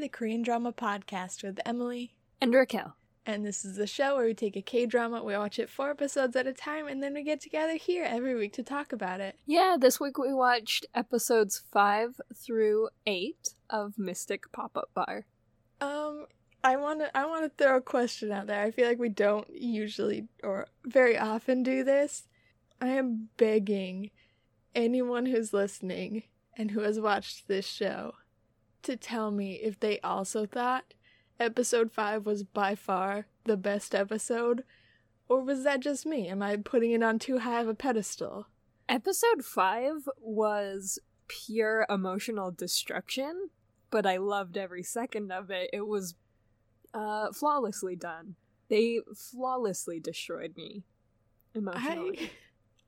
the Korean drama podcast with Emily. And Raquel. And this is the show where we take a K drama, we watch it four episodes at a time, and then we get together here every week to talk about it. Yeah, this week we watched episodes 5 through 8 of Mystic Pop Up Bar. Um, I want to I want to throw a question out there. I feel like we don't usually or very often do this. I am begging anyone who's listening and who has watched this show to tell me if they also thought episode 5 was by far the best episode or was that just me? Am I putting it on too high of a pedestal? Episode 5 was pure emotional destruction, but I loved every second of it. It was uh flawlessly done. They flawlessly destroyed me emotionally.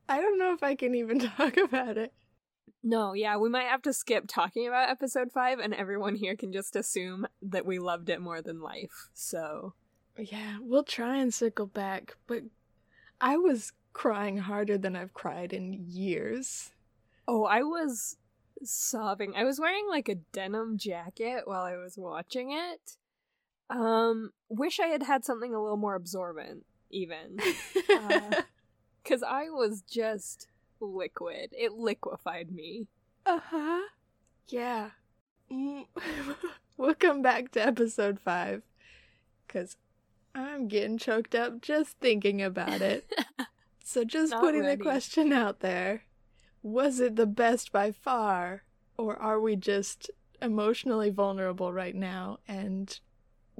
I, I don't know if I can even talk about it. No, yeah, we might have to skip talking about episode 5 and everyone here can just assume that we loved it more than life. So, Yeah, we'll try and circle back, but I was crying harder than I've cried in years. oh, I was sobbing. I was wearing like a denim jacket while I was watching it. Um, wish I had had something a little more absorbent even. Uh, Cuz I was just liquid. It liquefied me. Uh huh. Yeah. Mm. we'll come back to episode five. Because I'm getting choked up just thinking about it. so just Not putting ready. the question out there Was it the best by far? Or are we just emotionally vulnerable right now and,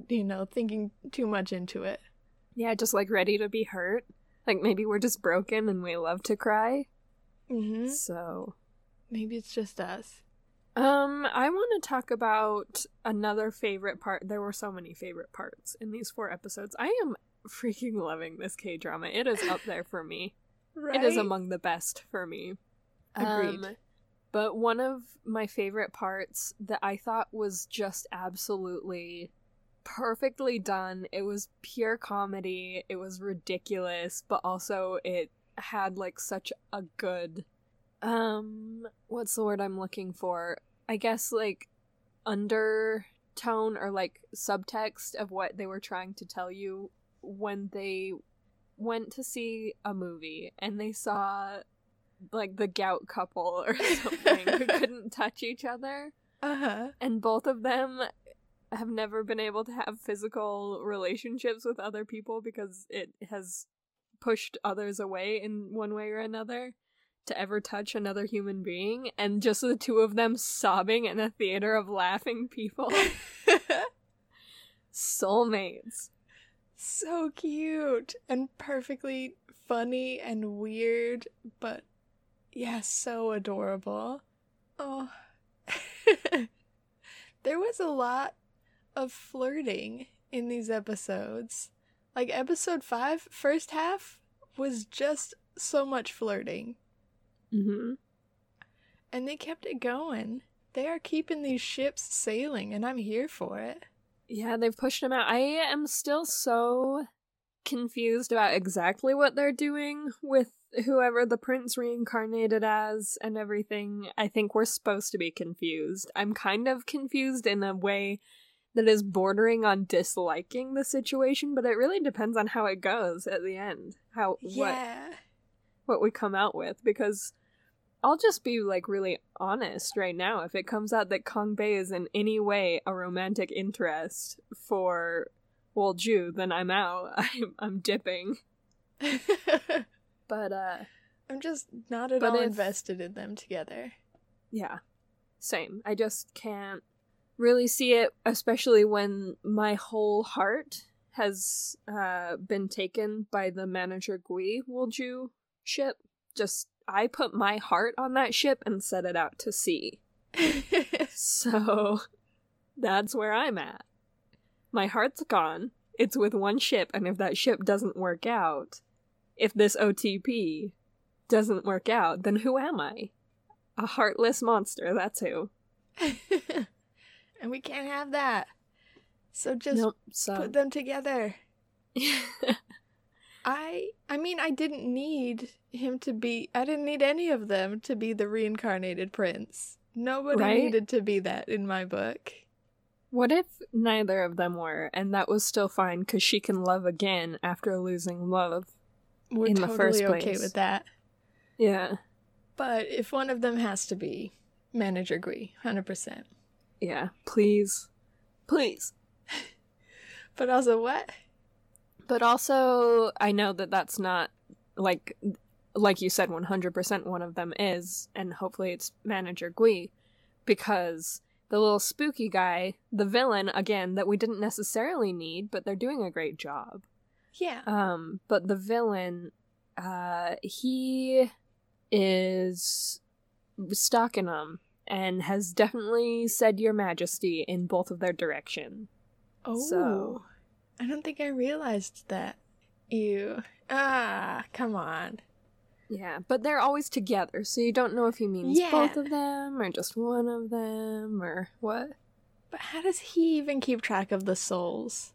you know, thinking too much into it? yeah, just like ready to be hurt. Like maybe we're just broken and we love to cry. Mm-hmm. So, Maybe it's just us. Um, I want to talk about another favorite part. There were so many favorite parts in these four episodes. I am freaking loving this K drama. It is up there for me. Right? It is among the best for me. Agreed. Um, but one of my favorite parts that I thought was just absolutely perfectly done. It was pure comedy. It was ridiculous, but also it had like such a good um what's the word I'm looking for? I guess like undertone or like subtext of what they were trying to tell you when they went to see a movie and they saw like the gout couple or something who couldn't touch each other Uh huh. and both of them have never been able to have physical relationships with other people because it has pushed others away in one way or another to ever touch another human being and just the two of them sobbing in a theater of laughing people soulmates so cute and perfectly funny and weird, but yeah, so adorable. Oh, there was a lot of flirting in these episodes. Like episode five, first half was just so much flirting, mm-hmm. and they kept it going. They are keeping these ships sailing, and I'm here for it. Yeah, they've pushed him out. I am still so confused about exactly what they're doing with whoever the prince reincarnated as and everything. I think we're supposed to be confused. I'm kind of confused in a way that is bordering on disliking the situation, but it really depends on how it goes at the end. How what Yeah. what we come out with because I'll just be like really honest right now. If it comes out that Kang Bae is in any way a romantic interest for Wolju, then I'm out. I'm I'm dipping. But uh I'm just not at all if- invested in them together. yeah. Same. I just can't really see it, especially when my whole heart has uh been taken by the manager Gui Wolju ship. Just I put my heart on that ship and set it out to sea. So that's where I'm at. My heart's gone. It's with one ship, and if that ship doesn't work out, if this OTP doesn't work out, then who am I? A heartless monster, that's who. and we can't have that. So just nope, so. put them together. I I mean I didn't need him to be I didn't need any of them to be the reincarnated prince. Nobody Right? needed to be that in my book. What if neither of them were, and that was still fine because she can love again after losing love? We're In the totally first okay with that. Yeah. But if one of them has to be manager Gui, 100%. Yeah. Please. Please. But also, what? But also, I know that that's not like like you said 100% one of them is and hopefully it's manager Gui because the little spooky guy, the villain again that we didn't necessarily need, but they're doing a great job. Yeah. Um but the villain uh he is stalking them and has definitely said your majesty in both of their direction. Oh. so- I don't think I realized that. Ew. Ah, come on. Yeah, but they're always together, so you don't know if he means Yeah. both of them or just one of them or what. But how does he even keep track of the souls?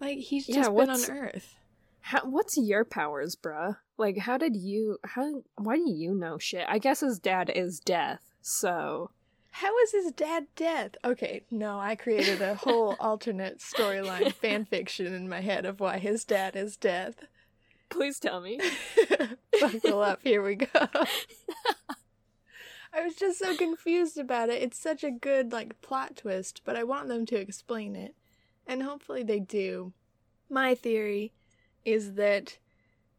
Like, he's Yeah, just been on Earth. How, what's your powers, bruh? Like, how did you? How? Why do you know shit? I guess his dad is death, so How is his dad dead? Okay, no, I created a whole alternate storyline fan fiction in my head of why his dad is dead. please tell me. Buckle up, here we go. I was just so confused about it. It's such a good like plot twist, but I want them to explain it. And hopefully they do. My theory is that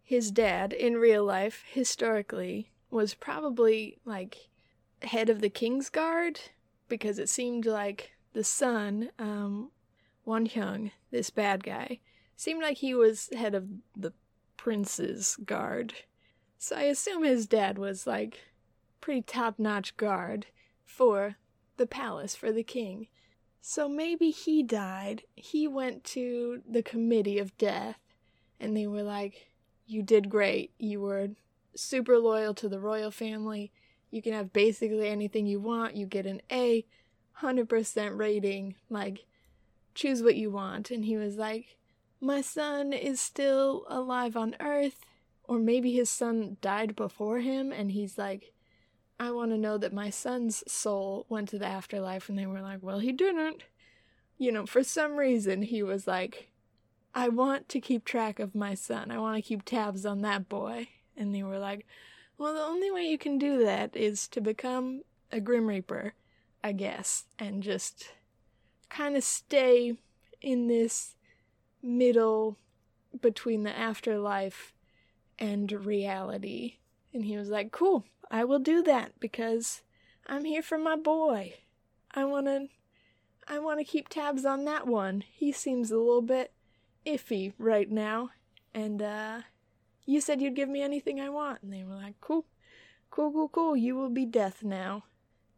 his dad in real life historically was probably like head of the King's Guard because it seemed like the son um Wan Hyung, this bad guy, seemed like he was head of the prince's guard. So I assume his dad was like pretty top notch guard for the palace for the king. So maybe he died. He went to the committee of death and they were like, You did great. You were super loyal to the royal family. You can have basically anything you want. You get an A, 100% rating. Like, choose what you want. And he was like, My son is still alive on Earth. Or maybe his son died before him and he's like, I want to know that my son's soul went to the afterlife. And they were like, Well, he didn't. You know, for some reason, he was like, I want to keep track of my son. I want to keep tabs on that boy. And they were like, Well, the only way you can do that is to become a Grim Reaper, I guess, and just kind of stay in this middle between the afterlife and reality. And he was like, Cool, I will do that because I'm here for my boy. I want to I want to keep tabs on that one. He seems a little bit iffy right now. And uh you said you'd give me anything I want. And they were like, Cool. Cool, cool, cool. You will be death now.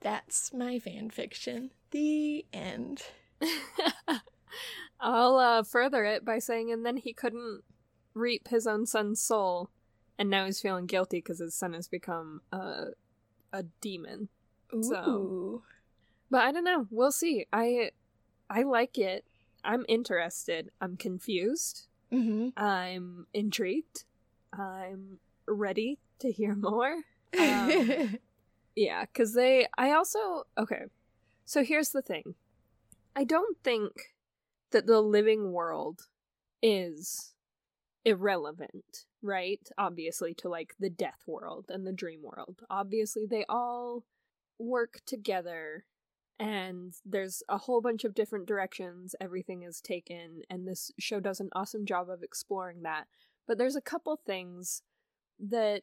That's my fan fiction. The end. I'll uh, further it by saying, and then he couldn't reap his own son's soul, and now he's feeling guilty because his son has become a a demon. So- But I don't know. We'll see. I I like it. I'm interested. I'm confused. Mm-hmm. I'm intrigued. I'm ready to hear more. Um, Yeah, because they. I also. Okay. So here's the thing I don't think that the living world is irrelevant, right? Obviously, to like the death world and the dream world. Obviously, they all work together and there's a whole bunch of different directions everything is taken and this show does an awesome job of exploring that but there's a couple things that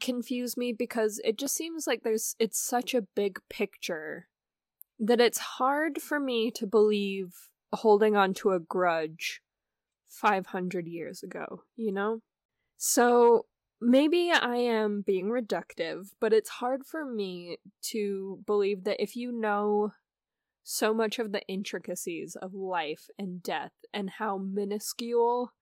confuse me because it just seems like there's it's such a big picture that it's hard for me to believe holding on to a grudge 500 years ago, you know? So maybe I am being reductive, but it's hard for me to believe that if you know so much of the intricacies of life and death and how minuscule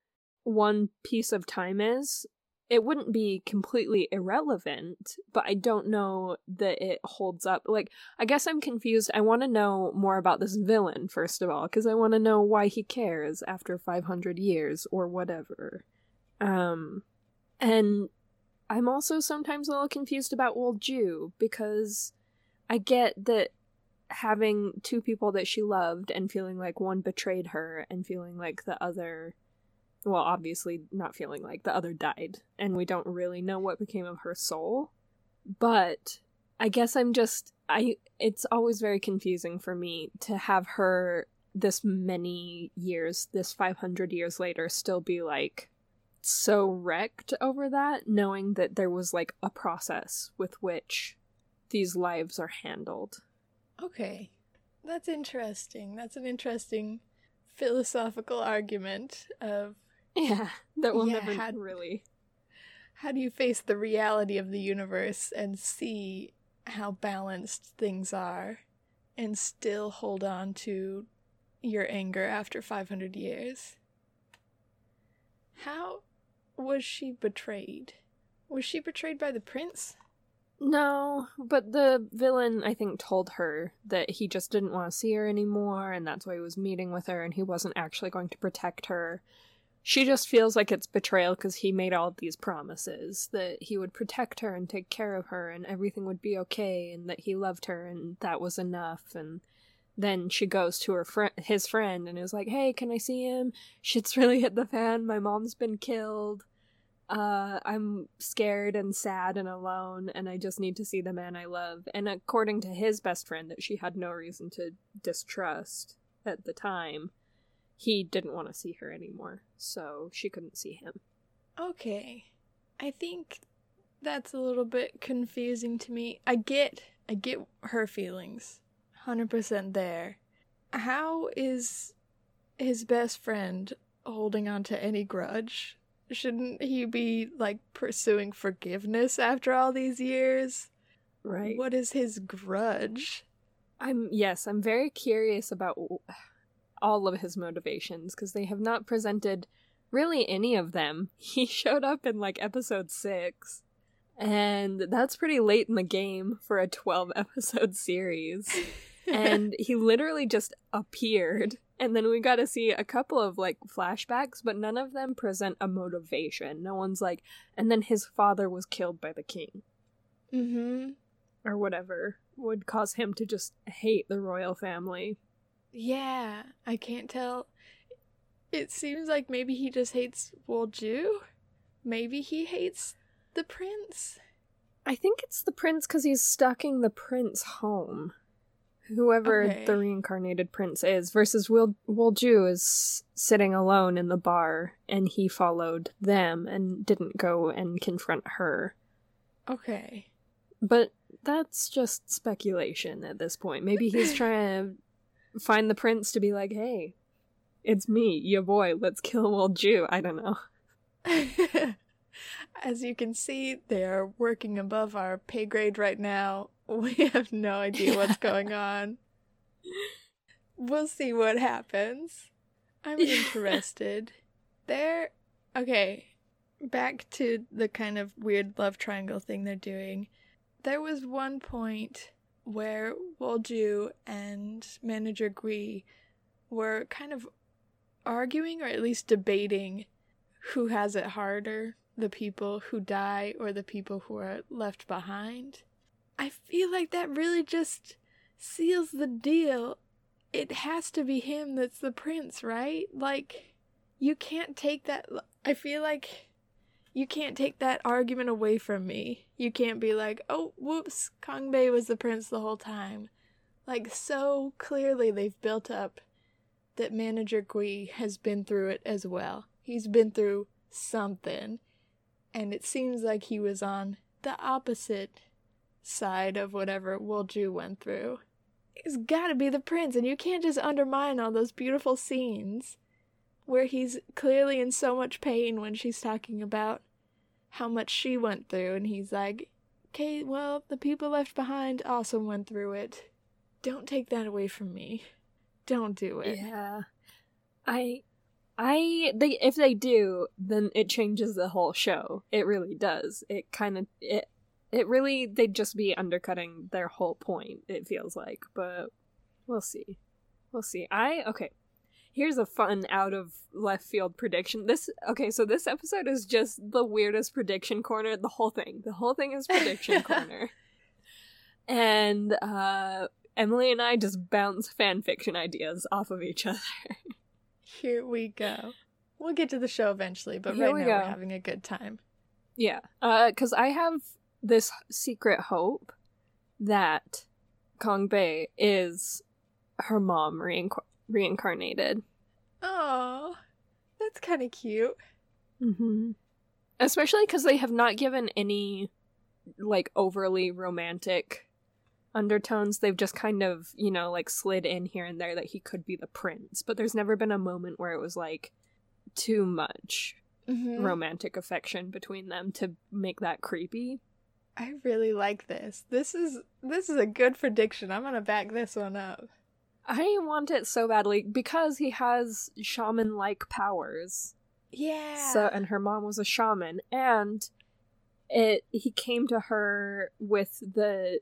one piece of time is, it wouldn't be completely irrelevant, but I don't know that it holds up. Like, I guess I'm confused. I want to know more about this villain, first of all, because I want to know why he cares after 500 years or whatever. Um, and I'm also sometimes a little confused about Wolju because I get that having two people that she loved and feeling like one betrayed her and feeling like the other well obviously not feeling like the other died and we don't really know what became of her soul but i guess i'm just i it's always very confusing for me to have her this many years this 500 years later still be like so wrecked over that knowing that there was like a process with which these lives are handled Okay. That's interesting. That's an interesting philosophical argument of Yeah, that we'll Yeah, never had- really. how do you face the reality of the universe and see how balanced things are and still hold on to your anger after 500 years? How was she betrayed? Was she betrayed by the prince? No, but the villain, I think, told her that he just didn't want to see her anymore, and that's why he was meeting with her, and he wasn't actually going to protect her. She just feels like it's betrayal because he made all these promises that he would protect her and take care of her, and everything would be okay, and that he loved her, and that was enough. And then she goes to her friend, his friend, and is like, "Hey, can I see him? Shit's really hit the fan. My mom's been killed." uh, I'm scared and sad and alone, and I just need to see the man I love. And according to his best friend, that she had no reason to distrust at the time, he didn't want to see her anymore, so she couldn't see him. Okay. I think that's a little bit confusing to me. I get I get her feelings. 100% there. How is his best friend holding on to any grudge? Shouldn't he be like pursuing forgiveness after all these years? Right. What is his grudge? I'm yes, I'm very curious about all of his motivations because they have not presented really any of them. He showed up in like episode 6 and that's pretty late in the game for a 12 episode series. and he literally just appeared and then we got to see a couple of like flashbacks but none of them present a motivation no one's like and then his father was killed by the king mhm. or whatever would cause him to just hate the royal family Yeah, I can't tell. It seems like maybe he just hates Wolju. Maybe he hates the prince. i think it's the prince because he's stalking the prince home whoever Okay. the reincarnated prince is versus Wil- Wolju is sitting alone in the bar and he followed them and didn't go and confront her Okay. But that's just speculation at this point. Maybe he's trying to find the prince to be like, hey, it's me, your boy, let's kill Wolju. I don't know. As you can see, they are working above our pay grade right now. We have no idea what's going on. We'll see what happens. I'm interested. There. Okay. Back to the kind of weird love triangle thing they're doing. There was one point where Wolju and manager Gui were kind of arguing or at least debating who has it harder the people who die or the people who are left behind. I feel like that really just seals the deal. It has to be him that's the prince, right? Like, you can't take that. I feel like you can't take that argument away from me. You can't be like, oh, whoops, Kang Bae was the prince the whole time. Like, so clearly they've built up that manager Gui has been through it as well. He's been through something. And it seems like he was on the opposite side of whatever Wolju went through. He's gotta be the prince, and you can't just undermine all those beautiful scenes where he's clearly in so much pain when she's talking about how much she went through, and he's like, okay, well, the people left behind also went through it. Don't take that away from me. Don't do it. Yeah. I I they if they do, then it changes the whole show. It really does. It kind of it it really they'd just be undercutting their whole point, it feels like. But we'll see. We'll see. I okay. Here's a fun out of left field prediction. This okay, so this episode is just the weirdest prediction corner. The whole thing. The whole thing is prediction corner. And uh Emily and I just bounce fan fiction ideas off of each other. Here we go. We'll get to the show eventually, but Here right we now go. we're having a good time. Yeah, because I have this secret hope that Kang Bae is her mom reinc- reincarnated. Oh, that's kind of cute. Mm-hmm. Especially because they have not given any like overly romantic undertones. They've just kind of, you know, like slid in here and there that he could be the prince, but there's never been a moment where it was like too much Mhm. romantic affection between them to make that creepy. I really like this. This is this is a good prediction. I'm gonna back this one up. I want it so badly because he has shaman like powers. Yeah. So and her mom was a shaman and it he came to her with the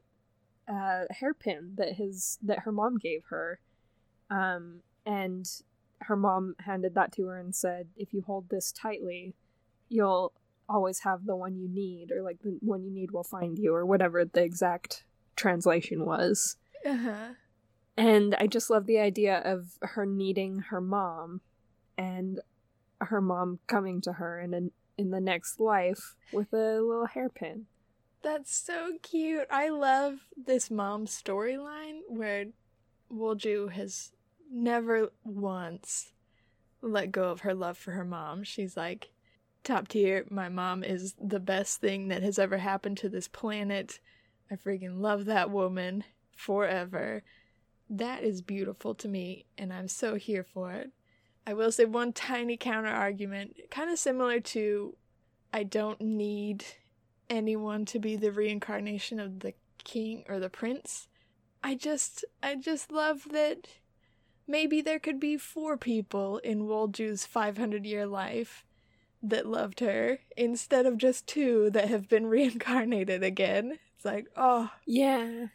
uh hairpin that his that her mom gave her. Um and her mom handed that to her and said if you hold this tightly you'll always have the one you need or like the one you need will find you or whatever the exact translation was. uh-huh. And I just love the idea of her needing her mom and her mom coming to her in a, in the next life with a little hairpin. That's so cute. I love this mom storyline where Wolju has never once let go of her love for her mom. She's like, top tier. My mom is the best thing that has ever happened to this planet. I freaking love that woman forever. That is beautiful to me, and I'm so here for it. I will say one tiny counter argument, kind of similar to I don't need anyone to be the reincarnation of the king or the prince. I just I just love that maybe there could be four people in Wolju's 500 year life that loved her instead of just two that have been reincarnated again. It's like, oh, Yeah.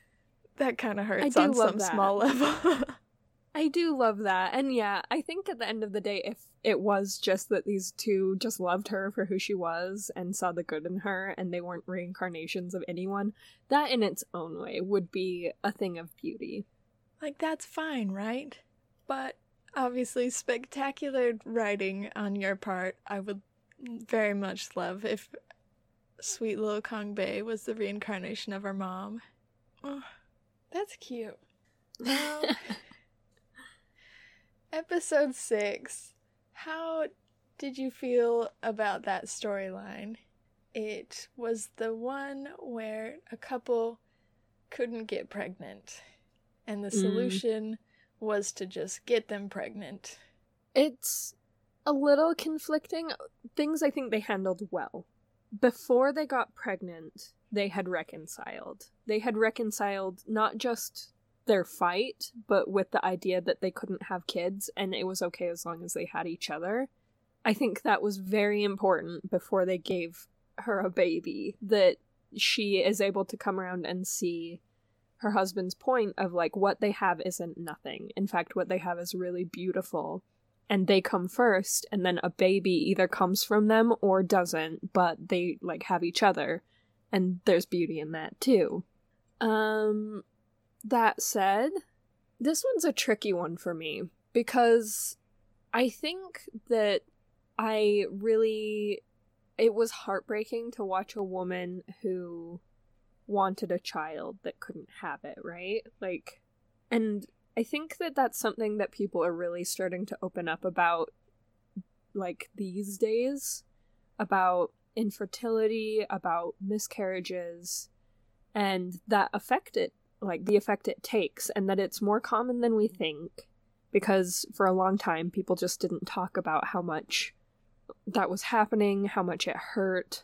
That kind of hurts do on love some that. small level. I do love that. And yeah, I think at the end of the day, if it was just that these two just loved her for who she was and saw the good in her and they weren't reincarnations of anyone, that in its own way would be a thing of beauty. like that's fine, right? But obviously spectacular writing on your part. I would very much love if sweet little Kang Bae was the reincarnation of her mom. Oh, that's cute. Now, episode 6. How did you feel about that storyline? It was the one where a couple couldn't get pregnant, and the Mm. solution was to just get them pregnant. It's a little conflicting. Things I think they handled well. Before they got pregnant, they had reconciled. They had reconciled not just their fight, but with the idea that they couldn't have kids and it was okay as long as they had each other. I think that was very important before they gave her a baby, that she is able to come around and see her husband's point of like what they have isn't nothing. In fact, what they have is really beautiful and they come first and then a baby either comes from them or doesn't but they like have each other and there's beauty in that too. Um that said this one's a tricky one for me because i think that i really it was heartbreaking to watch a woman who wanted a child that couldn't have it right? Like and I think that that's something that people are really starting to open up about, like these days, about infertility, about miscarriages, and that effect it, like the effect it takes, and that it's more common than we think. Because for a long time, people just didn't talk about how much that was happening, how much it hurt.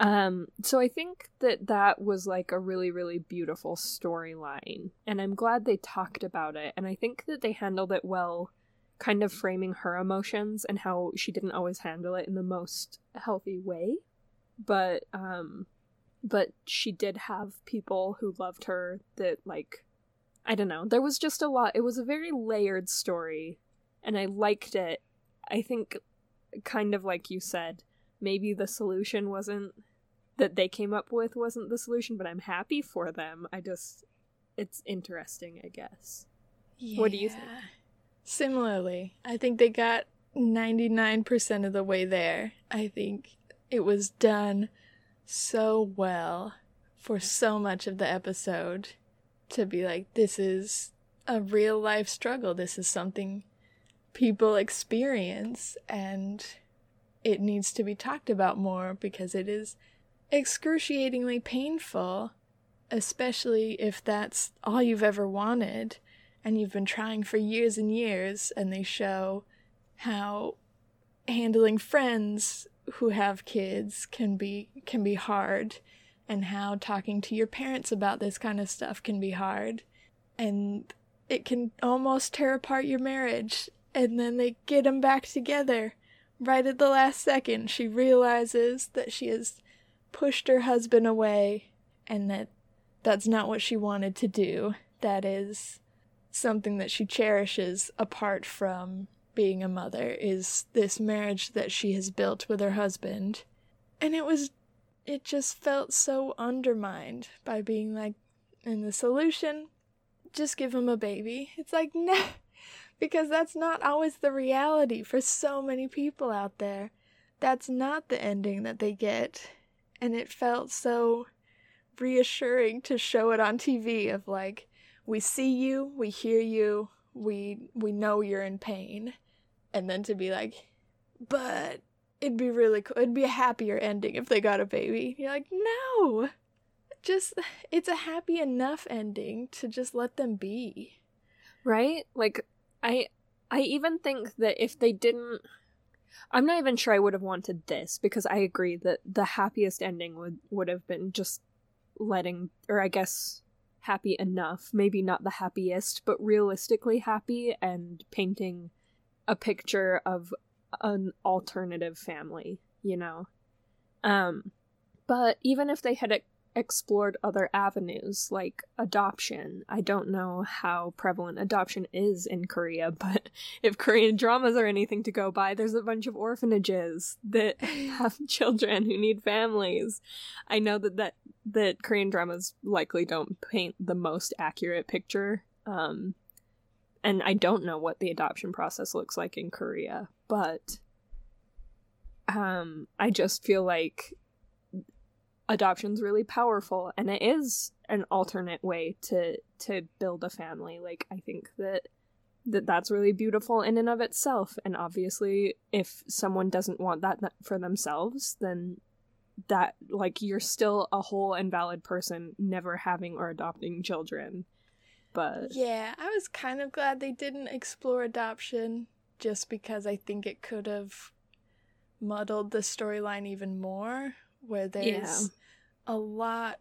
Um, so I think that that was like a really, really beautiful storyline, and I'm glad they talked about it, and I think that they handled it well, kind of framing her emotions and how she didn't always handle it in the most healthy way, but, um, but she did have people who loved her that, like, I don't know, there was just a lot, it was a very layered story, and I liked it. I think, kind of like you said, maybe the solution wasn't that they came up with wasn't the solution but i'm happy for them i just it's interesting, I guess. Yeah. What do you think? Similarly, I think they got 99% of the way there. I think it was done so well for so much of the episode to be like, this is a real life struggle. This is something people experience, and it needs to be talked about more because it is excruciatingly painful, especially if that's all you've ever wanted and you've been trying for years and years, and they show how handling friends who have kids can be can be hard and how talking to your parents about this kind of stuff can be hard. And it can almost tear apart your marriage and then they get them back together. Right at the last second she realizes that she has pushed her husband away and that that's not what she wanted to do. That is something that she cherishes apart from being a mother is this marriage that she has built with her husband. And it was, it just felt so undermined by being like, and the solution, just give him a baby. It's like, no, because that's not always the reality for so many people out there. That's not the ending that they get. And it felt so reassuring to show it on TV of like, we see you, we hear you, we we know you're in pain and then to be like, but it'd be really cool. It'd be a happier ending if they got a baby. You're like, no, just it's a happy enough ending to just let them be. Right? Like I I even think that if they didn't I'm not even sure I would have wanted this because I agree that the happiest ending would would have been just letting or I guess happy enough, maybe not the happiest, but realistically happy and painting a picture of an alternative family, you know. Um but even if they had explored other avenues like adoption, I don't know how prevalent adoption is in Korea, but if Korean dramas are anything to go by, there's a bunch of orphanages that have children who need families. I know that that that Korean dramas likely don't paint the most accurate picture um and I don't know what the adoption process looks like in Korea, but um I just feel like adoption's really powerful and it is an alternate way to to build a family. Like I think that that that's really beautiful in and of itself and obviously if someone doesn't want that for themselves then that like you're still a whole and valid person never having or adopting children but yeah, I was kind of glad they didn't explore adoption just because I think it could have muddled the storyline even more where there's yeah. a lot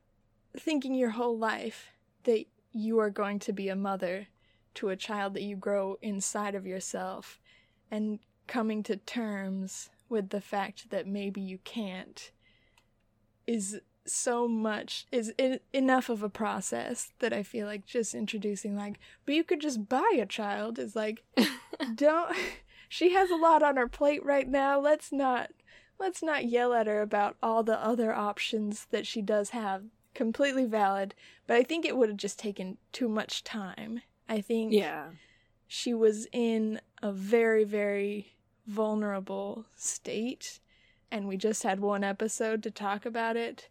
thinking your whole life that you are going to be a mother to a child that you grow inside of yourself and coming to terms with the fact that maybe you can't is so much is in, enough of a process that I feel like just introducing like, but you could just buy a child is like, don't. She has a lot on her plate right now. Let's not let's not yell at her about all the other options that she does have. Completely valid, but I think it would have just taken too much time. I think yeah. she was in a very very vulnerable state and we just had one episode to talk about it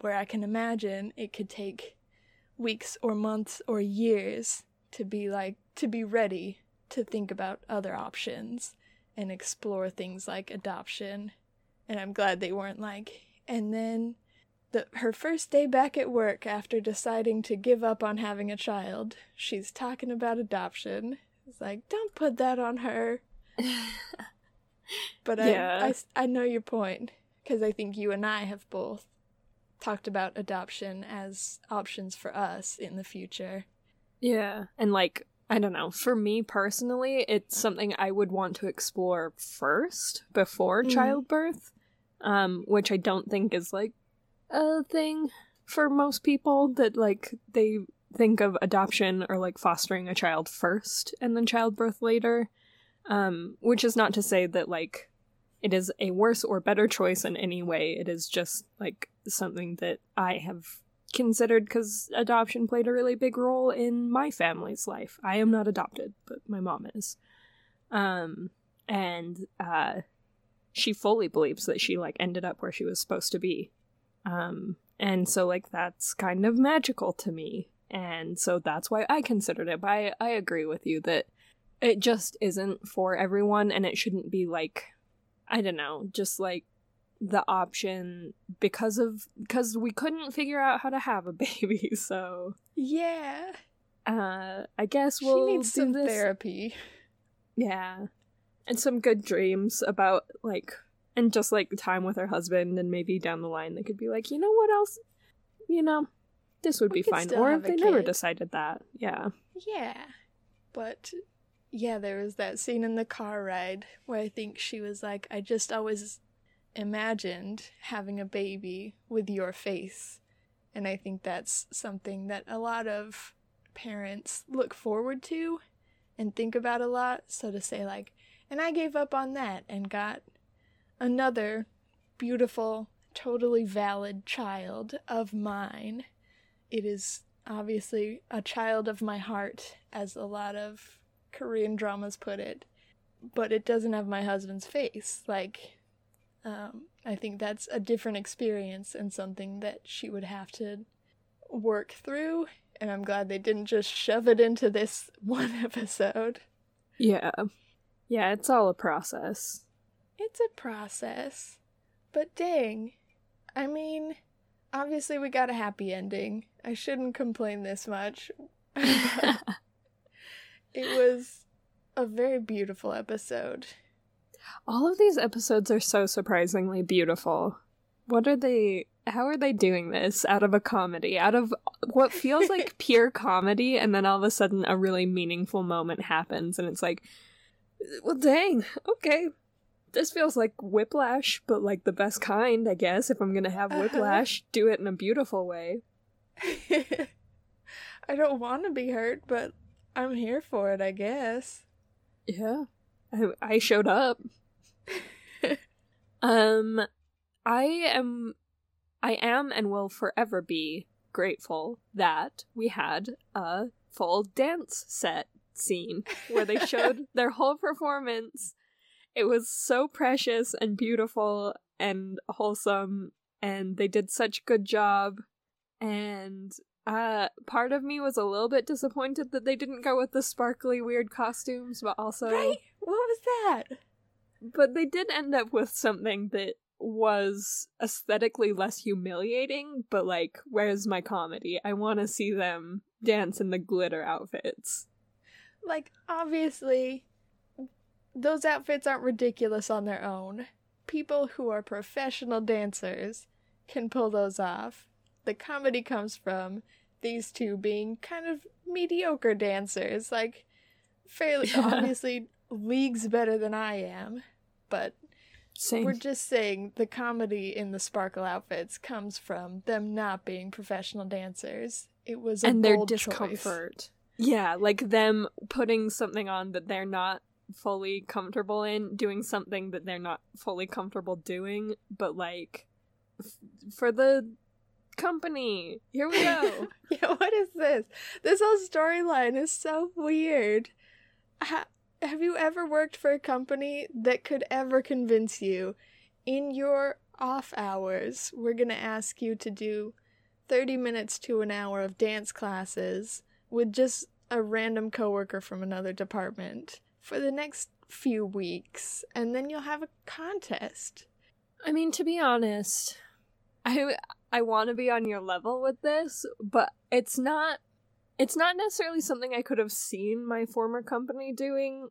where I can imagine it could take weeks or months or years to be like to be ready to think about other options and explore things like adoption. And I'm glad they weren't like and then the her first day back at work after deciding to give up on having a child, she's talking about adoption. It's like, don't put that on her. but yeah. I, I I know your point because I think you and I have both talked about adoption as options for us in the future. Yeah, and like I don't know, for me personally, it's something I would want to explore first before mm. childbirth, um which I don't think is like a thing for most people that like they think of adoption or like fostering a child first and then childbirth later. Um which is not to say that like it is a worse or better choice in any way. It is just like something that I have considered because adoption played a really big role in my family's life. I am not adopted, but my mom is. Um, and uh, she fully believes that she like ended up where she was supposed to be. Um, and so like that's kind of magical to me, and so that's why I considered it. But I I agree with you that it just isn't for everyone, and it shouldn't be like I don't know, just like the option because of because we couldn't figure out how to have a baby so. Yeah. Uh i guess we'll she needs some this. therapy. Yeah. And some good dreams about like and just like time with her husband and maybe down the line they could be like you know what else? You know this would we be fine. or if they never decided that yeah. Yeah. But yeah there was that scene in the car ride where i think she was like i just always imagined having a baby with your face. And I think that's something that a lot of parents look forward to and think about a lot. So to say, like, and I gave up on that and got another beautiful, totally valid child of mine. It is obviously a child of my heart, as a lot of Korean dramas put it, but it doesn't have my husband's face. Like, um, I think that's a different experience and something that she would have to work through. And I'm glad they didn't just shove it into this one episode. Yeah. Yeah, it's all a process. It's a process. But dang. I mean, obviously we got a happy ending. I shouldn't complain this much. it was a very beautiful episode. All of these episodes are so surprisingly beautiful. What are they how are they doing this out of a comedy? Out of what feels like pure comedy and then all of a sudden a really meaningful moment happens and it's like well dang, okay. This feels like whiplash, but like the best kind, I guess. If I'm gonna have uh-huh. whiplash, do it in a beautiful way. I don't want to be hurt, but I'm here for it, I guess. Yeah. I, I showed up. um, I am, I am, and will forever be grateful that we had a full dance set scene where they showed their whole performance. It was so precious and beautiful and wholesome, and they did such a good job. And uh, part of me was a little bit disappointed that they didn't go with the sparkly weird costumes, but also right. What was that? But they did end up with something that was aesthetically less humiliating, but like, where's my comedy? I want to see them dance in the glitter outfits. Like, obviously, those outfits aren't ridiculous on their own. People who are professional dancers can pull those off. The comedy comes from these two being kind of mediocre dancers, like fairly yeah. obviously leagues better than I am, but Same. we're just saying the comedy in the sparkle outfits comes from them not being professional dancers. It was and their discomfort. Choice. Yeah, like them putting something on that they're not fully comfortable in, doing something that they're not fully comfortable doing, but like f- for the company. Here we go. yeah, what is this? This whole storyline is so weird. Ha- have you ever worked for a company that could ever convince you in your off hours, we're going to ask you to do 30 minutes to an hour of dance classes with just a random coworker from another department for the next few weeks and then you'll have a contest. I mean, to be honest, I I want to be on your level with this, but it's not it's not necessarily something I could have seen my former company doing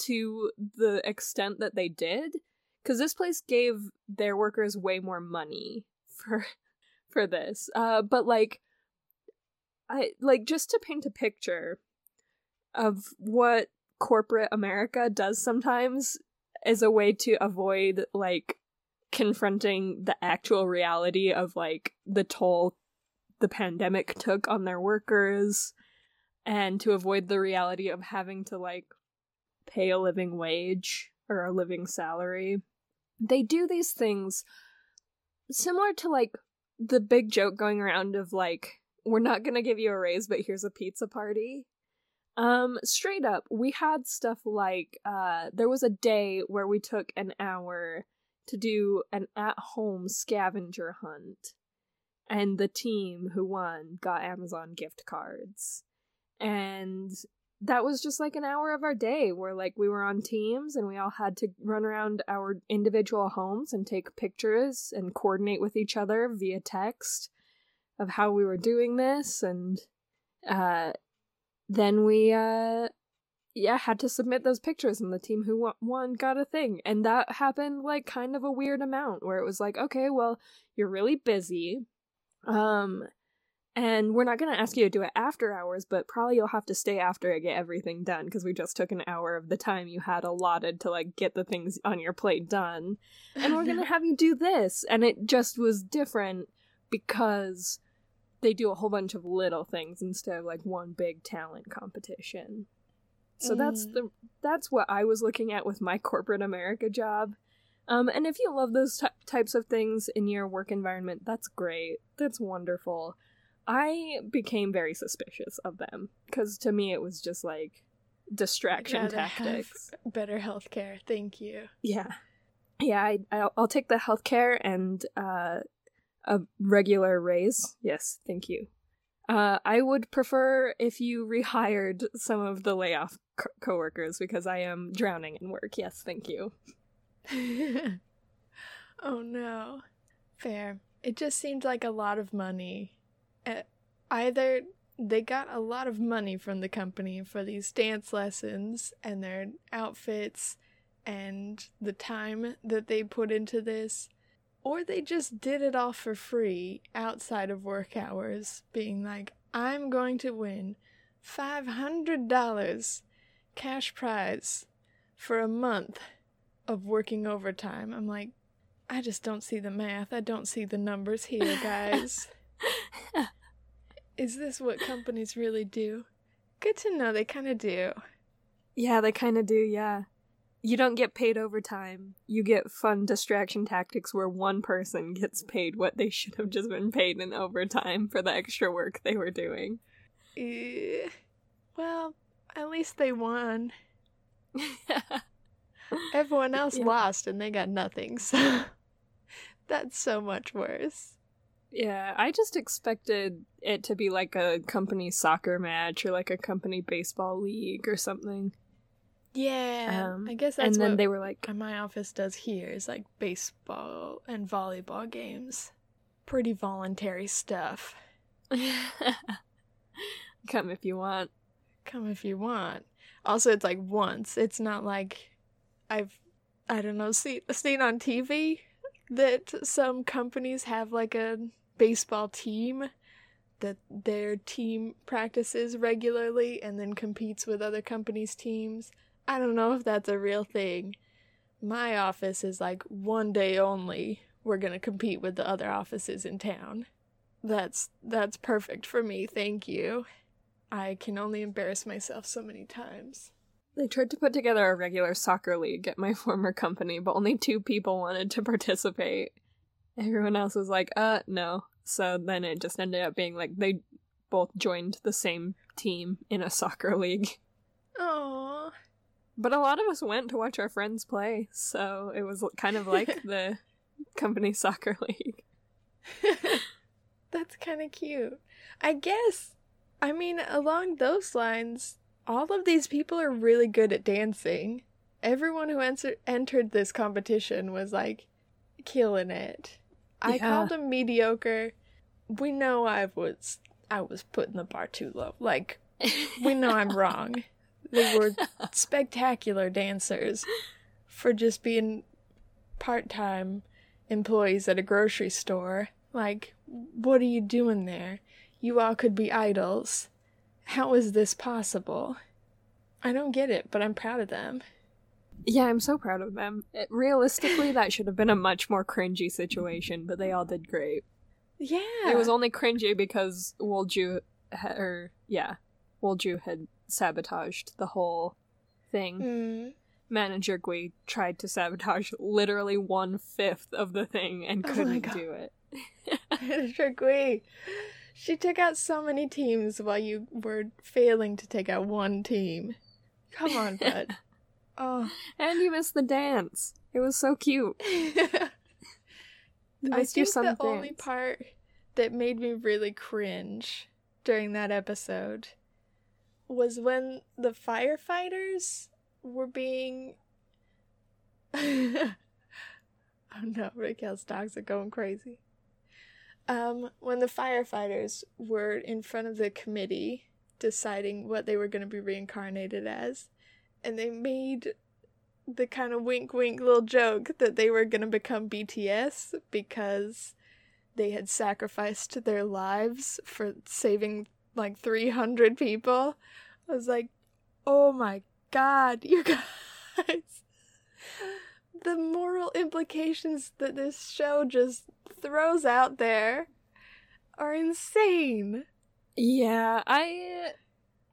to the extent that they did cuz this place gave their workers way more money for for this. Uh but like I like just to paint a picture of what corporate America does sometimes is a way to avoid like confronting the actual reality of like the toll the pandemic took on their workers and to avoid the reality of having to like pay a living wage or a living salary they do these things similar to like the big joke going around of like, we're not gonna give you a raise, but here's a pizza party. Um, straight up, we had stuff like uh there was a day where we took an hour to do an at-home scavenger hunt. And the team who won got Amazon gift cards. And that was just like an hour of our day where like we were on teams and we all had to run around our individual homes and take pictures and coordinate with each other via text of how we were doing this and uh then we uh yeah had to submit those pictures and the team who won got a thing and that happened like kind of a weird amount where it was like okay well you're really busy um and we're not going to ask you to do it after hours, but probably you'll have to stay after to get everything done because we just took an hour of the time you had allotted to like get the things on your plate done. And we're going to have you do this. And it just was different because they do a whole bunch of little things instead of like one big talent competition. So mm. that's the that's what I was looking at with my corporate America job. Um, and if you love those t- types of things in your work environment, that's great. That's wonderful. I became very suspicious of them because to me it was just like distraction tactics. better healthcare, thank you. Yeah, yeah. I, I'll, I'll take the healthcare and uh, a regular raise. Yes, thank you. Uh, I would prefer if you rehired some of the layoff co- coworkers because I am drowning in work. Yes, thank you. oh no. Fair. It just seemed like a lot of money either they got a lot of money from the company for these dance lessons and their outfits and the time that they put into this, or they just did it all for free outside of work hours, being like, I'm going to win $500 cash prize for a month of working overtime. I'm like, I just don't see the math. I don't see the numbers here, guys. Is this what companies really do? Good to know they kind of do. Yeah, they kind of do, yeah. You don't get paid overtime. You get fun distraction tactics where one person gets paid what they should have just been paid in overtime for the extra work they were doing. Uh, well, at least they won. Everyone else yeah. lost and they got nothing, so that's so much worse. Yeah, I just expected it to be like a company soccer match or like a company baseball league or something. Yeah, um, I guess that's and then what they were like, my office does here is like baseball and volleyball games. Pretty voluntary stuff. Come if you want. Come if you want. Also, it's like once. It's not like I've, I don't know, seen seen on TV that some companies have like a baseball team that their team practices regularly and then competes with other companies' teams. I don't know if that's a real thing. My office is like one day only. We're going to compete with the other offices in town. That's that's perfect for me. Thank you. I can only embarrass myself so many times. They tried to put together a regular soccer league at my former company, but only two people wanted to participate. Everyone else was like, uh, no. So then it just ended up being like they both joined the same team in a soccer league. Aww. But a lot of us went to watch our friends play, so it was kind of like the company soccer league. That's kind of cute. I guess, I mean, along those lines, all of these people are really good at dancing. Everyone who enter- entered this competition was like killing it. I yeah. called them mediocre. We know I was I was putting the bar too low. Like we know I'm wrong. They were spectacular dancers for just being part-time employees at a grocery store. Like what are you doing there? You all could be idols. How is this possible? I don't get it, but I'm proud of them. Yeah, I'm so proud of them. It, realistically, that should have been a much more cringy situation, but they all did great. Yeah. It was only cringy because Wolju, or yeah, Wolju had sabotaged the whole thing. Mm. Manager Gui tried to sabotage literally one fifth of the thing and oh couldn't oh do it. Manager Gui. She took out so many teams while you were failing to take out one team. Come on, bud. Oh. And you missed the dance. It was so cute. I think the only part that made me really cringe during that episode was when the firefighters were being. oh no, Raquel's dogs are going crazy. Um, when the firefighters were in front of the committee deciding what they were going to be reincarnated as, and they made the kind of wink wink little joke that they were going to become BTS because they had sacrificed their lives for saving like 300 people. I was like, oh my god, you guys. The moral implications that this show just throws out there are insane. Yeah, I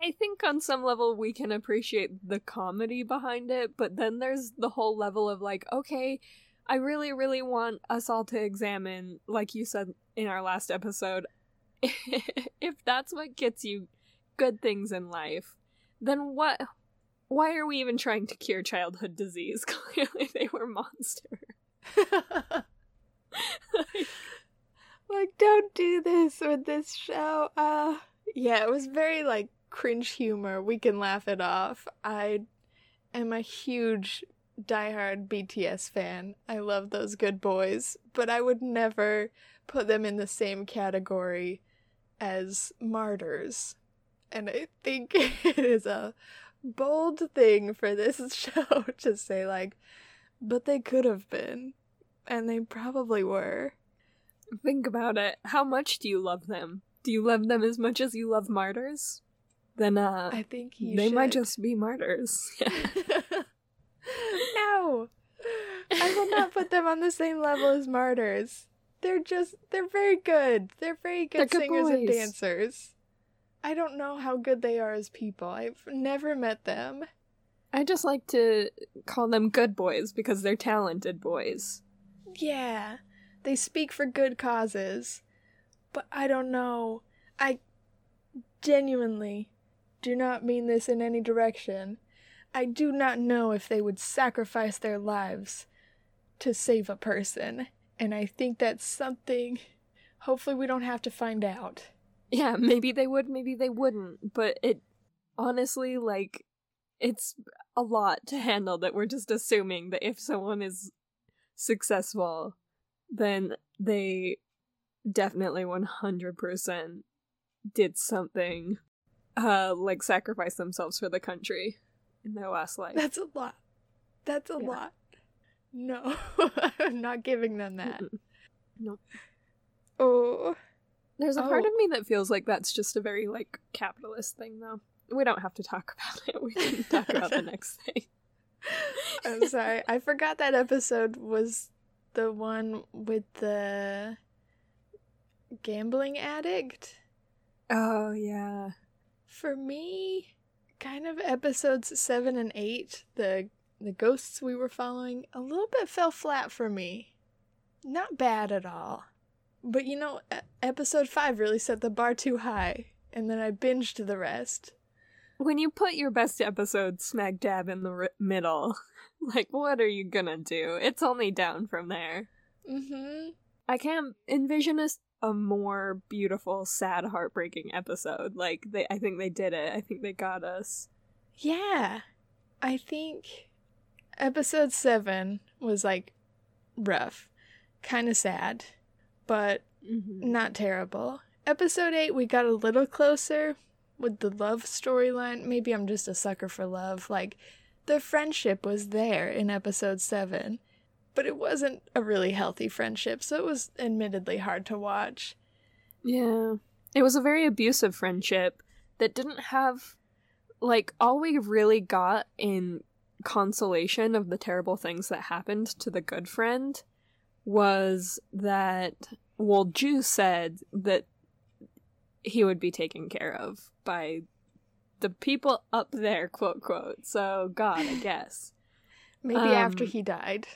I think on some level we can appreciate the comedy behind it, but then there's the whole level of like, okay, I really really want us all to examine like you said in our last episode if that's what gets you good things in life, then what why are we even trying to cure childhood disease? Clearly they were monsters. like, don't do this with this show. Uh, yeah, it was very like cringe humor. We can laugh it off. I am a huge diehard BTS fan. I love those good boys, but I would never put them in the same category as martyrs. And I think it is a bold thing for this show to say, like, but they could have been. And they probably were. Think about it. How much do you love them? Do you love them as much as you love martyrs? Then uh I think you they might just be martyrs. no! I will not put them on the same level as martyrs. They're just, they're very good. They're very good They're good singers and dancers. I don't know how good they are as people. I've never met them. I just like to call them good boys because they're talented boys. Yeah, they speak for good causes. But I don't know. I genuinely do not mean this in any direction. I do not know if they would sacrifice their lives to save a person. And I think that's something. Hopefully, we don't have to find out. Yeah, maybe they would, maybe they wouldn't, but it honestly like it's a lot to handle that we're just assuming that if someone is successful, then they definitely 100% did something uh like sacrifice themselves for the country in their last life. That's a lot. That's a Yeah. lot. No, I'm not giving them that. Mm-mm. Nope. Oh. There's a part Oh. of me that feels like that's just a very like capitalist thing though. We don't have to talk about it. We can talk about the next thing. I'm sorry. I forgot that episode was the one with the gambling addict. Oh yeah. For me, kind of episodes 7 and 8, the the ghosts we were following, a little bit fell flat for me. Not bad at all. But you know, episode 5 really set the bar too high, and then I binged the rest. When you put your best episode smack dab in the r- middle, like what are you gonna do? It's only down from there. Mhm. I can't envision a more beautiful, sad, heartbreaking episode. Like they, I think they did it. I think they got us. Yeah. I think episode 7 was like rough, kind of sad, but Mm-hmm. not terrible. Episode 8 we got a little closer with the love storyline. Maybe I'm just a sucker for love. Like the friendship was there in episode 7, but it wasn't a really healthy friendship, so it was admittedly hard to watch. Yeah. It was a very abusive friendship that didn't have like all we really got in consolation of the terrible things that happened to the good friend was that Wolju said that he would be taken care of by the people up there, quote quote. So God, I guess. Maybe after Um, he died.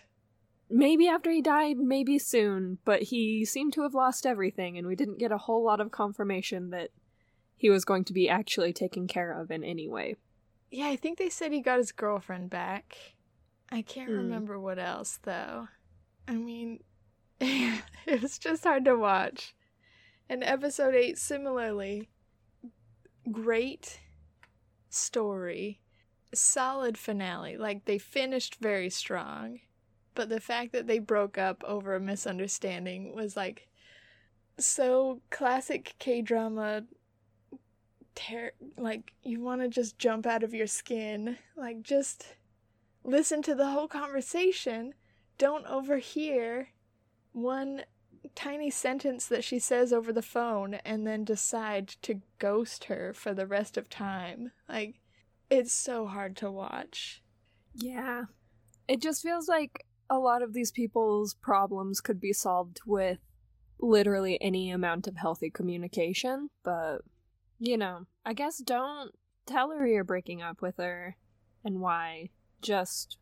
maybe after he died, maybe soon, but he seemed to have lost everything, and we didn't get a whole lot of confirmation that he was going to be actually taken care of in any way. Yeah, I think they said he got his girlfriend back. I can't Mm. remember what else, though. I mean, it was just hard to watch. And episode 8, similarly, great story, solid finale. Like, they finished very strong. But the fact that they broke up over a misunderstanding was like so classic K drama. Ter- like, you want to just jump out of your skin. Like, just listen to the whole conversation. Don't overhear one tiny sentence that she says over the phone and then decide to ghost her for the rest of time. Like, it's so hard to watch. Yeah. It just feels like a lot of these people's problems could be solved with literally any amount of healthy communication, but you know, I guess don't tell her you're breaking up with her and why. Just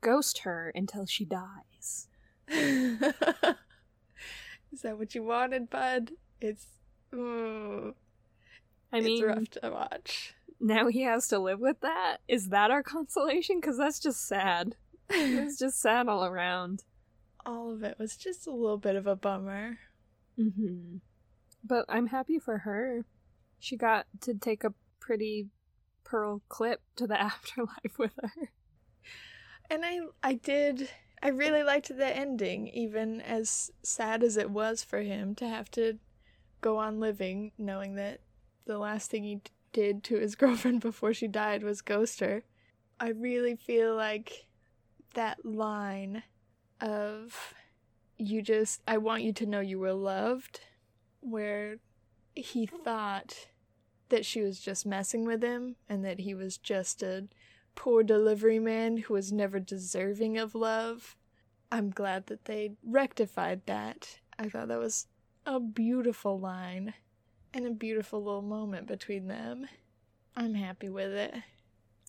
ghost her until she dies. Is that what you wanted, bud? It's. mm, I mean, it's rough to watch. now he has to live with that? Is that our consolation? Because that's just sad. It's just sad all around. All of it was just a little bit of a bummer. hmm But I'm happy for her. She got to take a pretty pearl clip to the afterlife with her. And I I did I really liked the ending, even as sad as it was for him to have to go on living knowing that the last thing he did to his girlfriend before she died was ghost her. I really feel like that line of you just I want you to know you were loved where he thought that she was just messing with him and that he was just a poor delivery man who was never deserving of love. I'm glad that they rectified that. I thought that was a beautiful line and a beautiful little moment between them. I'm happy with it.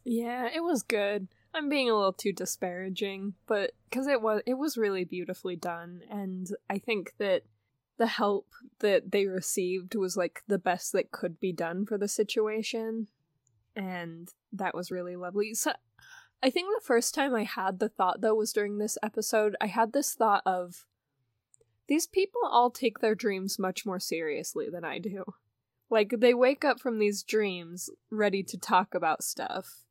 Yeah, it was good. I'm being a little too disparaging, but because it was it was really beautifully done, and I think that the help that they received was like the best that could be done for the situation, and that was really lovely. So, I think the first time I had the thought though was during this episode. I had this thought of these people all take their dreams much more seriously than I do. Like they wake up from these dreams ready to talk about stuff.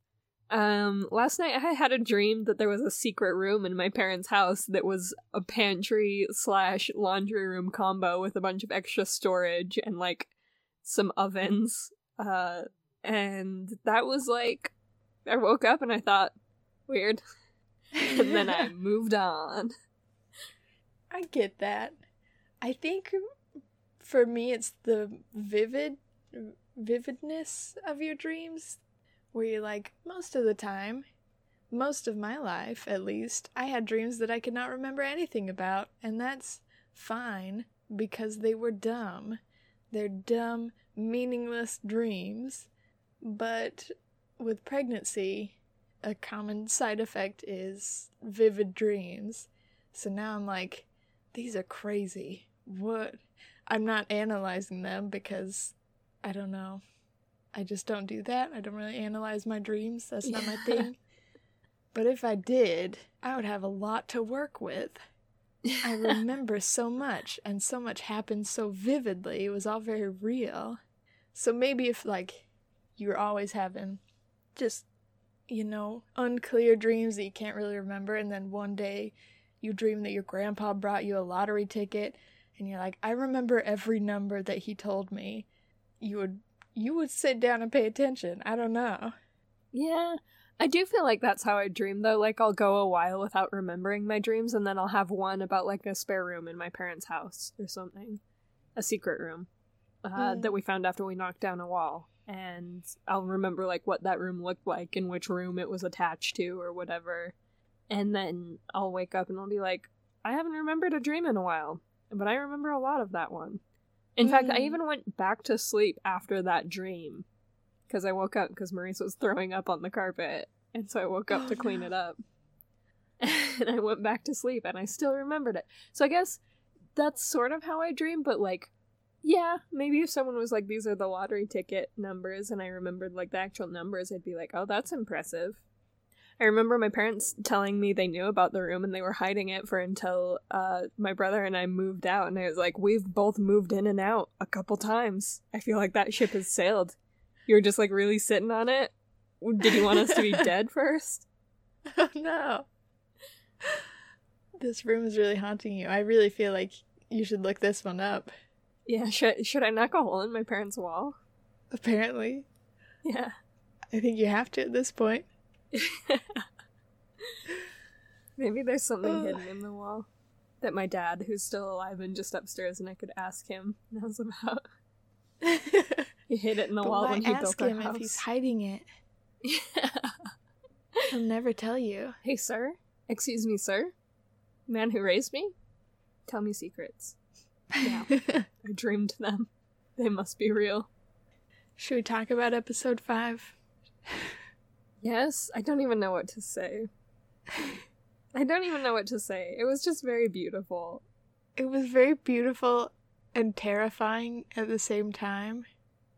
Um, last night I had a dream that there was a secret room in my parents' house that was a pantry slash laundry room combo with a bunch of extra storage and like some ovens. Uh, and that was like, I woke up and I thought, weird. and then I moved on. I get that. I think for me it's the vivid vividness of your dreams where you're like most of the time most of my life at least I had dreams that I could not remember anything about and that's fine because they were dumb. They're dumb, meaningless dreams. But with pregnancy, a common side effect is vivid dreams. So now I'm like, these are crazy. What? I'm not analyzing them because I don't know. I just don't do that. I don't really analyze my dreams. That's not my thing. But if I did, I would have a lot to work with. I remember so much, and so much happened so vividly. It was all very real. So maybe if, like, you're always having just, you know, unclear dreams that you can't really remember, and then one day you dream that your grandpa brought you a lottery ticket, and you're like, I remember every number that he told me, you would you would sit down and pay attention. I don't know. Yeah. I do feel like that's how I dream though. Like I'll go a while without remembering my dreams and then I'll have one about like a spare room in my parents' house or something. A secret room. Uh, Mm. that we found after we knocked down a wall. And I'll remember like what that room looked like and which room it was attached to or whatever. And then I'll wake up and I'll be like, I haven't remembered a dream in a while. But I remember a lot of that one. In fact, I Mm. even went back to sleep after that dream because I woke up because Maurice was throwing up on the carpet, and so I woke up Oh, to clean no. it up. and I went back to sleep and I still remembered it. So I guess that's sort of how I dream, but like yeah, maybe if someone was like these are the lottery ticket numbers and I remembered like the actual numbers, I'd be like, "Oh, that's impressive." I remember my parents telling me they knew about the room and they were hiding it for until uh, my brother and I moved out. And I was like, we've both moved in and out a couple times. I feel like that ship has sailed. You were just like really sitting on it. Did you want us to be dead first? Oh no. This room is really haunting you. I really feel like you should look this one up. Yeah, should should I knock a hole in my parents' wall? Apparently. Yeah. I think you have to at this point. Maybe there's something hidden in the wall that my dad, who's still alive and just upstairs, and I could ask him knows about. he hid it in the But wall when he built our house. Ask him if he's hiding it? Yeah. He'll never tell you. hey, sir. Excuse me, sir. Man who raised me. Tell me secrets. Yeah, I dreamed them. They must be real. Should we talk about episode five? Yes, I don't even know what to say. I don't even know what to say. It was just very beautiful. It was very beautiful and terrifying at the same time.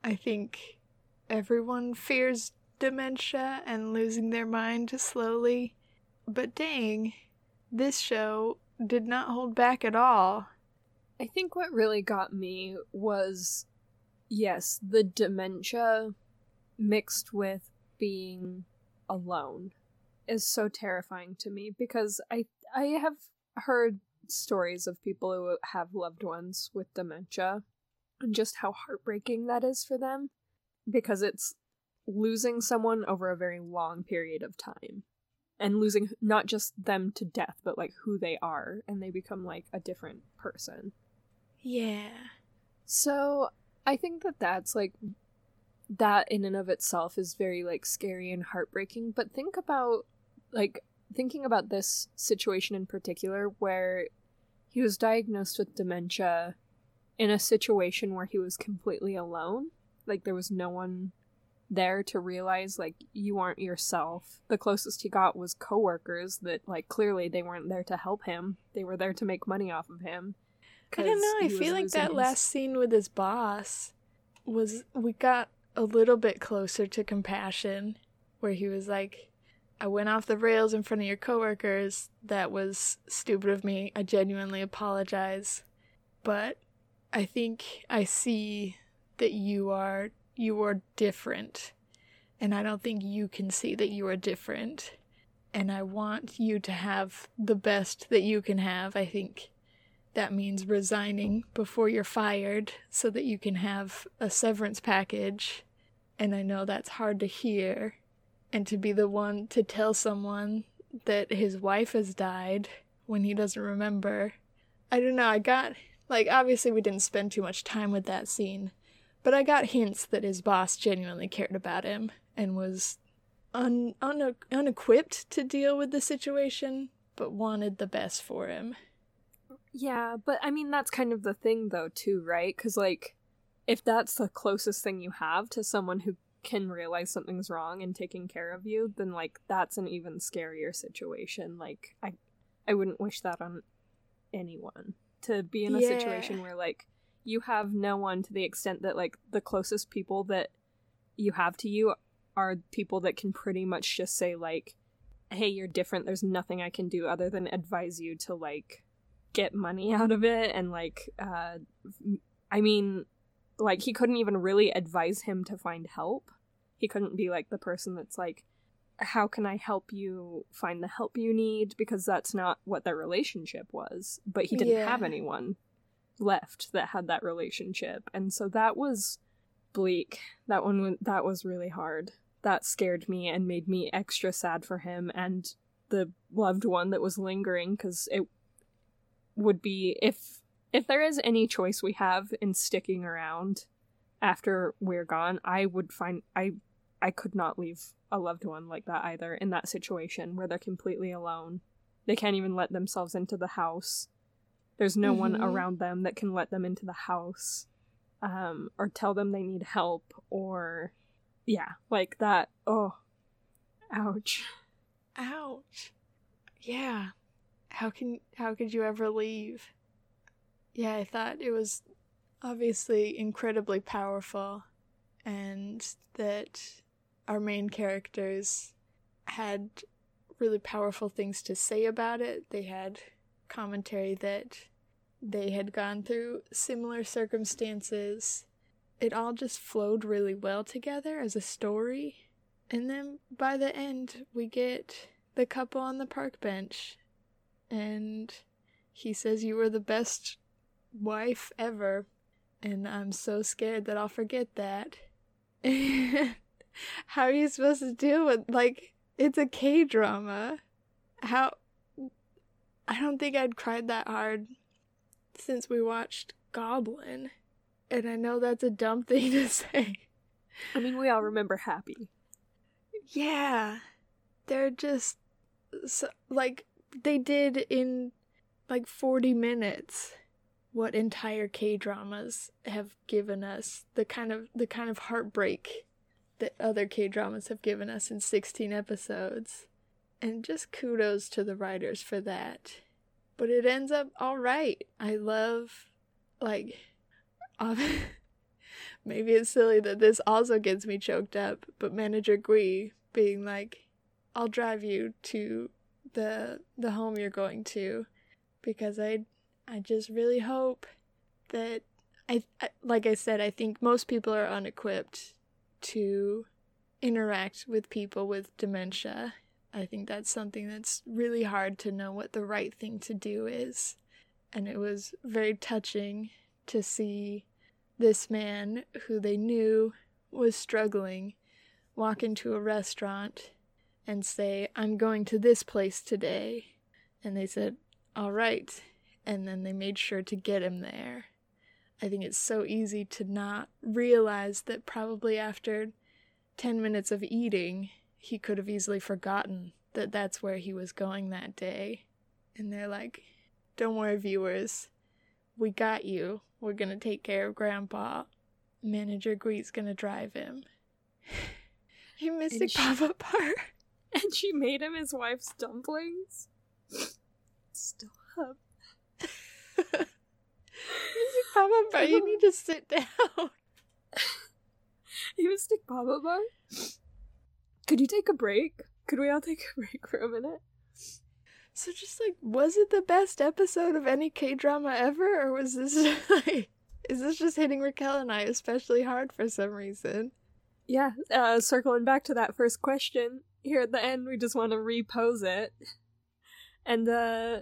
I think everyone fears dementia and losing their mind slowly. But dang, this show did not hold back at all. I think what really got me was yes, the dementia mixed with being alone is so terrifying to me because I I have heard stories of people who have loved ones with dementia and just how heartbreaking that is for them because it's losing someone over a very long period of time and losing not just them to death but like who they are and they become like a different person. Yeah. So I think that that's like that in and of itself is very like scary and heartbreaking. But think about like thinking about this situation in particular where he was diagnosed with dementia in a situation where he was completely alone. Like there was no one there to realize like you aren't yourself. The closest he got was coworkers that like clearly they weren't there to help him. They were there to make money off of him. I don't know. I feel like that his- last scene with his boss was we got a little bit closer to compassion, where he was like, "I went off the rails in front of your coworkers. That was stupid of me. I genuinely apologize, but I think I see that you are you are different, and I don't think you can see that you are different." And I want you to have the best that you can have. I think that means resigning before you're fired so that you can have a severance package. And I know that's hard to hear. And to be the one to tell someone that his wife has died when he doesn't remember. I don't know, I got, like, obviously we didn't spend too much time with that scene, but I got hints that his boss genuinely cared about him and was un- un- unequipped to deal with the situation, but wanted the best for him. Yeah, but I mean that's kind of the thing though too, right? Cuz like if that's the closest thing you have to someone who can realize something's wrong and taking care of you, then like that's an even scarier situation. Like I I wouldn't wish that on anyone to be in a Yeah. situation where like you have no one to the extent that like the closest people that you have to you are people that can pretty much just say like hey you're different there's nothing i can do other than advise you to like get money out of it and like uh i mean like he couldn't even really advise him to find help. He couldn't be like the person that's like how can i help you find the help you need? Because that's not what their relationship was. But he didn't Yeah. have anyone left that had that relationship. And so that was bleak. That one wa- that was really hard. That scared me and made me extra sad for him and the loved one that was lingering because it would be if if there is any choice we have in sticking around after we're gone i would find i i could not leave a loved one like that either in that situation where they're completely alone they can't even let themselves into the house there's no one Mhm. around them that can let them into the house um or tell them they need help or yeah like that oh ouch Ouch. yeah, how can how could you ever leave? Yeah, I thought it was obviously incredibly powerful and that our main characters had really powerful things to say about it. They had commentary that they had gone through similar circumstances. It all just flowed really well together as a story. And then by the end, we get the couple on the park bench. And he says, You were the best wife ever. And I'm so scared that I'll forget that. How are you supposed to deal with, like, it's a K drama. How. I don't think I'd cried that hard since we watched Goblin. And I know that's a dumb thing to say. I mean, we all remember Happy. Yeah. They're just. So, like, they did in like 40 minutes what entire K dramas have given us the kind of the kind of heartbreak that other K dramas have given us in 16 episodes. And just kudos to the writers for that. But it ends up all right. I love like maybe it's silly that this also gets me choked up, but manager Gui being like I'll drive you to the the home you're going to because I I just really hope that I, I like I said I think most people are unequipped to interact with people with dementia. I think that's something that's really hard to know what the right thing to do is. And it was very touching to see this man who they knew was struggling walk into a restaurant and say, I'm going to this place today. And they said, All right and then they made sure to get him there. I think it's so easy to not realize that probably after 10 minutes of eating, he could have easily forgotten that that's where he was going that day. And they're like, Don't worry, viewers. We got you. We're gonna take care of Grandpa. Manager Gui's gonna drive him. he missed a Papa part. And she made him his wife's dumplings. Stop. Papa Bar, you need to sit down. you stick Papa Bar? Could you take a break? Could we all take a break for a minute? So just like, was it the best episode of any K drama ever, or was this like, is this just hitting Raquel and I especially hard for some reason? Yeah, uh, circling back to that first question here at the end, we just want to repose it, and uh,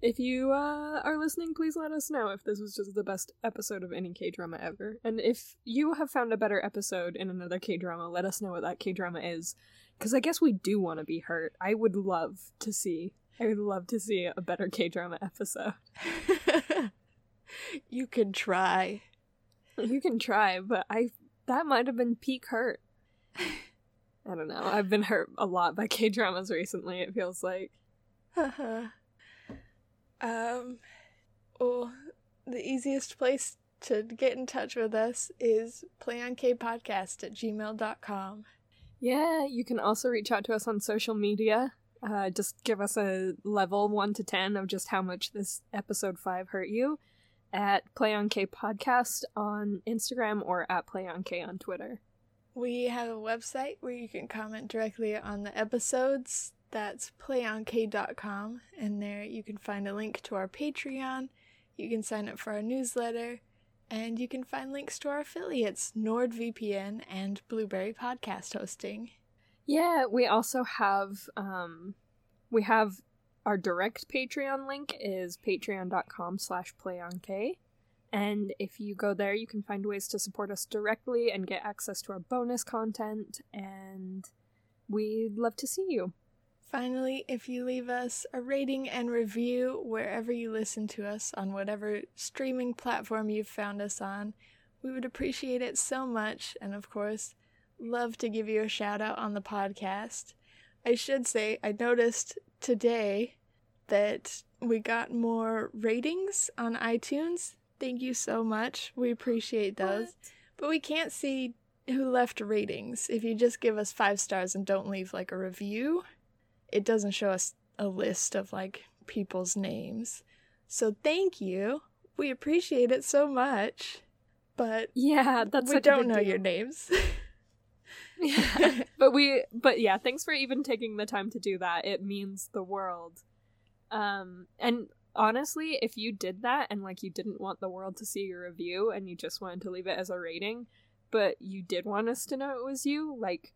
if you uh, are listening, please let us know if this was just the best episode of any K drama ever. And if you have found a better episode in another K drama, let us know what that K drama is. Because I guess we do want to be hurt. I would love to see. I would love to see a better K drama episode. you can try. You can try, but I that might have been peak hurt. I don't know. I've been hurt a lot by K dramas recently. It feels like. Um, well, the easiest place to get in touch with us is playonkpodcast at gmail.com. Yeah, you can also reach out to us on social media. Uh, just give us a level 1 to 10 of just how much this episode 5 hurt you at PlayOnK Podcast on Instagram or at PlayOnK on Twitter. We have a website where you can comment directly on the episodes. That's playonk.com, and there you can find a link to our Patreon, you can sign up for our newsletter, and you can find links to our affiliates, NordVPN and Blueberry Podcast Hosting. Yeah, we also have um we have our direct Patreon link is patreon.com slash playonk. And if you go there, you can find ways to support us directly and get access to our bonus content. And we'd love to see you. Finally, if you leave us a rating and review wherever you listen to us on whatever streaming platform you've found us on, we would appreciate it so much, and of course, love to give you a shout out on the podcast. I should say, I noticed today that we got more ratings on iTunes. Thank you so much. We appreciate those. What? But we can't see who left ratings. If you just give us five stars and don't leave like a review, it doesn't show us a list of like people's names. So thank you. We appreciate it so much. But yeah, that's we don't know deal. your names. yeah. But we but yeah, thanks for even taking the time to do that. It means the world. Um and honestly, if you did that and like you didn't want the world to see your review and you just wanted to leave it as a rating, but you did want us to know it was you, like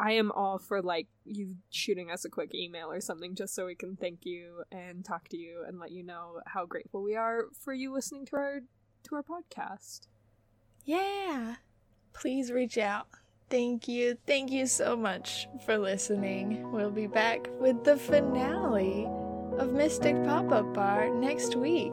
I am all for like you shooting us a quick email or something just so we can thank you and talk to you and let you know how grateful we are for you listening to our to our podcast. Yeah. Please reach out. Thank you. Thank you so much for listening. We'll be back with the finale of Mystic Pop Up Bar next week.